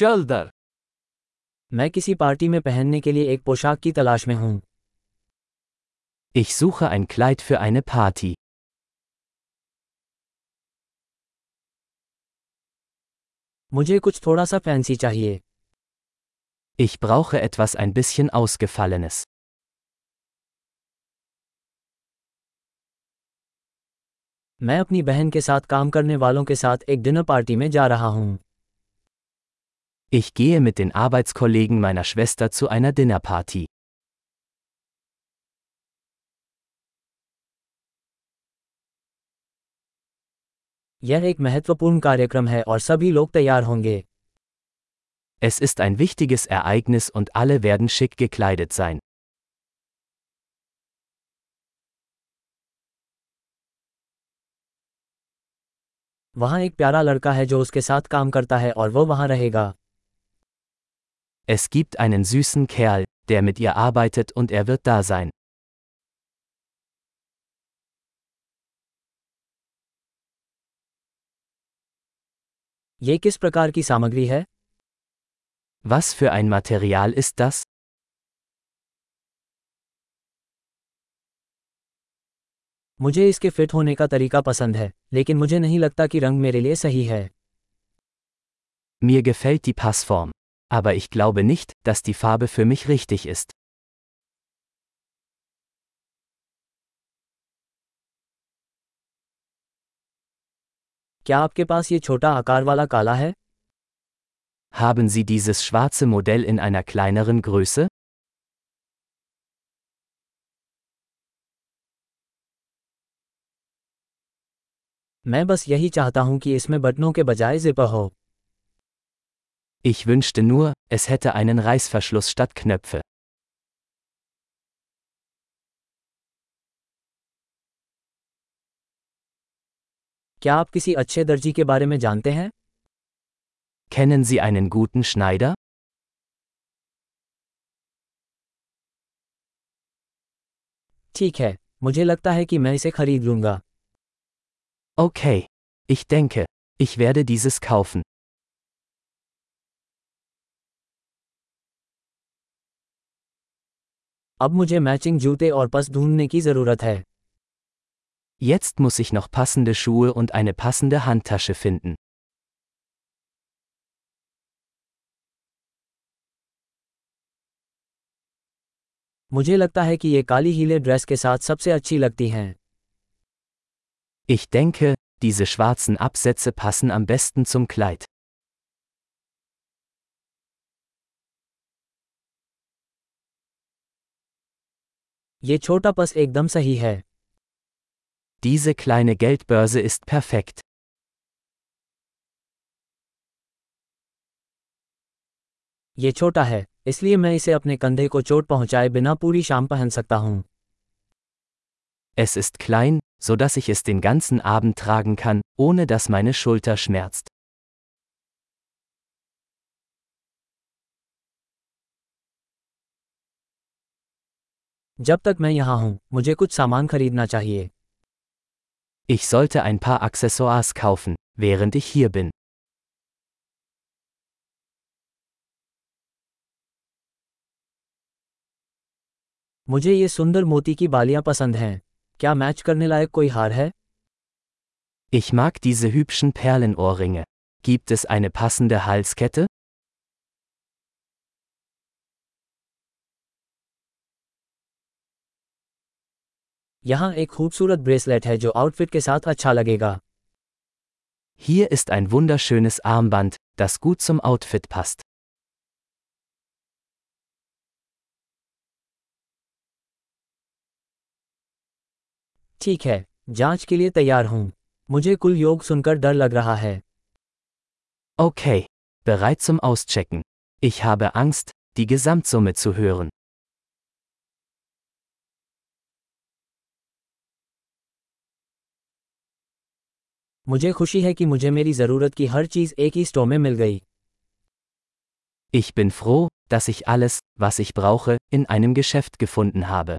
चल दर मैं किसी पार्टी में पहनने के लिए एक पोशाक की तलाश में हूँ Ich suche ein Kleid für eine Party. मुझे कुछ थोड़ा सा फैंसी चाहिए Ich brauche etwas ein bisschen Ausgefallenes. मैं अपनी बहन के साथ काम करने वालों के साथ एक डिनर पार्टी में जा रहा हूँ Ich gehe mit den Arbeitskollegen meiner Schwester zu einer Dinnerparty. यह एक महत्वपूर्ण कार्यक्रम है और सभी लोग तैयार होंगे Es ist ein wichtiges Ereignis und alle werden schick gekleidet sein. वहाँ एक प्यारा लड़का है जो उसके साथ काम करता है और वो वहाँ रहेगा Es gibt einen süßen Kerl, der mit ihr arbeitet und er wird da sein. ये किस प्रकार की सामग्री है Was für ein Material ist das? मुझे इसके फिट होने का तरीका पसंद है लेकिन मुझे नहीं लगता कि रंग मेरे लिए सही है Mir gefällt die Passform. Aber ich glaube nicht, dass die Farbe für mich richtig ist. क्या आपके पास ये छोटा आकार वाला काला है Haben Sie dieses schwarze Modell in einer kleineren Größe? मैं बस यही चाहता हूँ कि इसमें बटनों के बजाय जिपर हो Ich wünschte nur, es hätte einen Reißverschluss statt Knöpfe. क्या आप किसी अच्छे दर्जी के बारे में जानते हैं Kennen Sie einen guten Schneider? ठीक है मुझे लगता है कि मैं इसे खरीद लूंगा Okay. Ich denke, ich werde dieses kaufen. अब मुझे मैचिंग जूते और पस ढूंढने की ज़रूरत है Jetzt muss ich noch passende Schuhe und eine passende Handtasche finden. मुझे लगता है कि ये काली हीले ड्रेस के साथ सबसे अच्छी लगती हैं Ich denke, diese schwarzen Absätze passen am besten zum Kleid. ये छोटा पस एकदम सही है Diese kleine Geldbörse ist perfekt. ये छोटा है इसलिए मैं इसे अपने कंधे को चोट पहुंचाए बिना पूरी शाम पहन सकता हूं Es ist klein, so dass ich es den ganzen Abend tragen kann, ohne dass meine Schulter schmerzt. जब तक मैं यहाँ हूँ मुझे कुछ सामान खरीदना चाहिए Ich sollte ein paar Accessoires kaufen, während ich hier bin. मुझे ये सुंदर मोती की बालियाँ पसंद हैं क्या मैच करने लायक कोई हार है Ich mag diese hübschen Perlenohrringe. Gibt es eine passende Halskette? यहाँ एक खूबसूरत ब्रेसलेट है जो आउटफिट के साथ अच्छा लगेगा Hier ist ein wunderschönes Armband, das gut zum Outfit passt. ठीक है जांच के लिए तैयार हूँ मुझे कुल योग सुनकर डर लग रहा है Okay, bereit zum Auschecken. Ich habe Angst, die Gesamtsumme zu hören. मुझे खुशी है कि मुझे मेरी ज़रूरत की हर चीज़ एक ही स्टोर में मिल गई Ich bin froh, dass ich alles, was ich brauche, in einem Geschäft gefunden habe.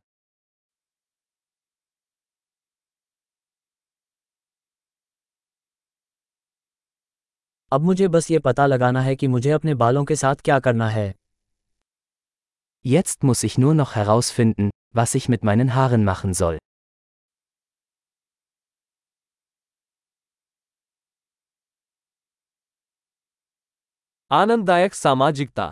अब मुझे बस ये पता लगाना है कि मुझे अपने बालों के साथ क्या करना है Jetzt muss ich nur noch herausfinden, was ich mit meinen Haaren machen soll. आनंददायक सामाजिकता।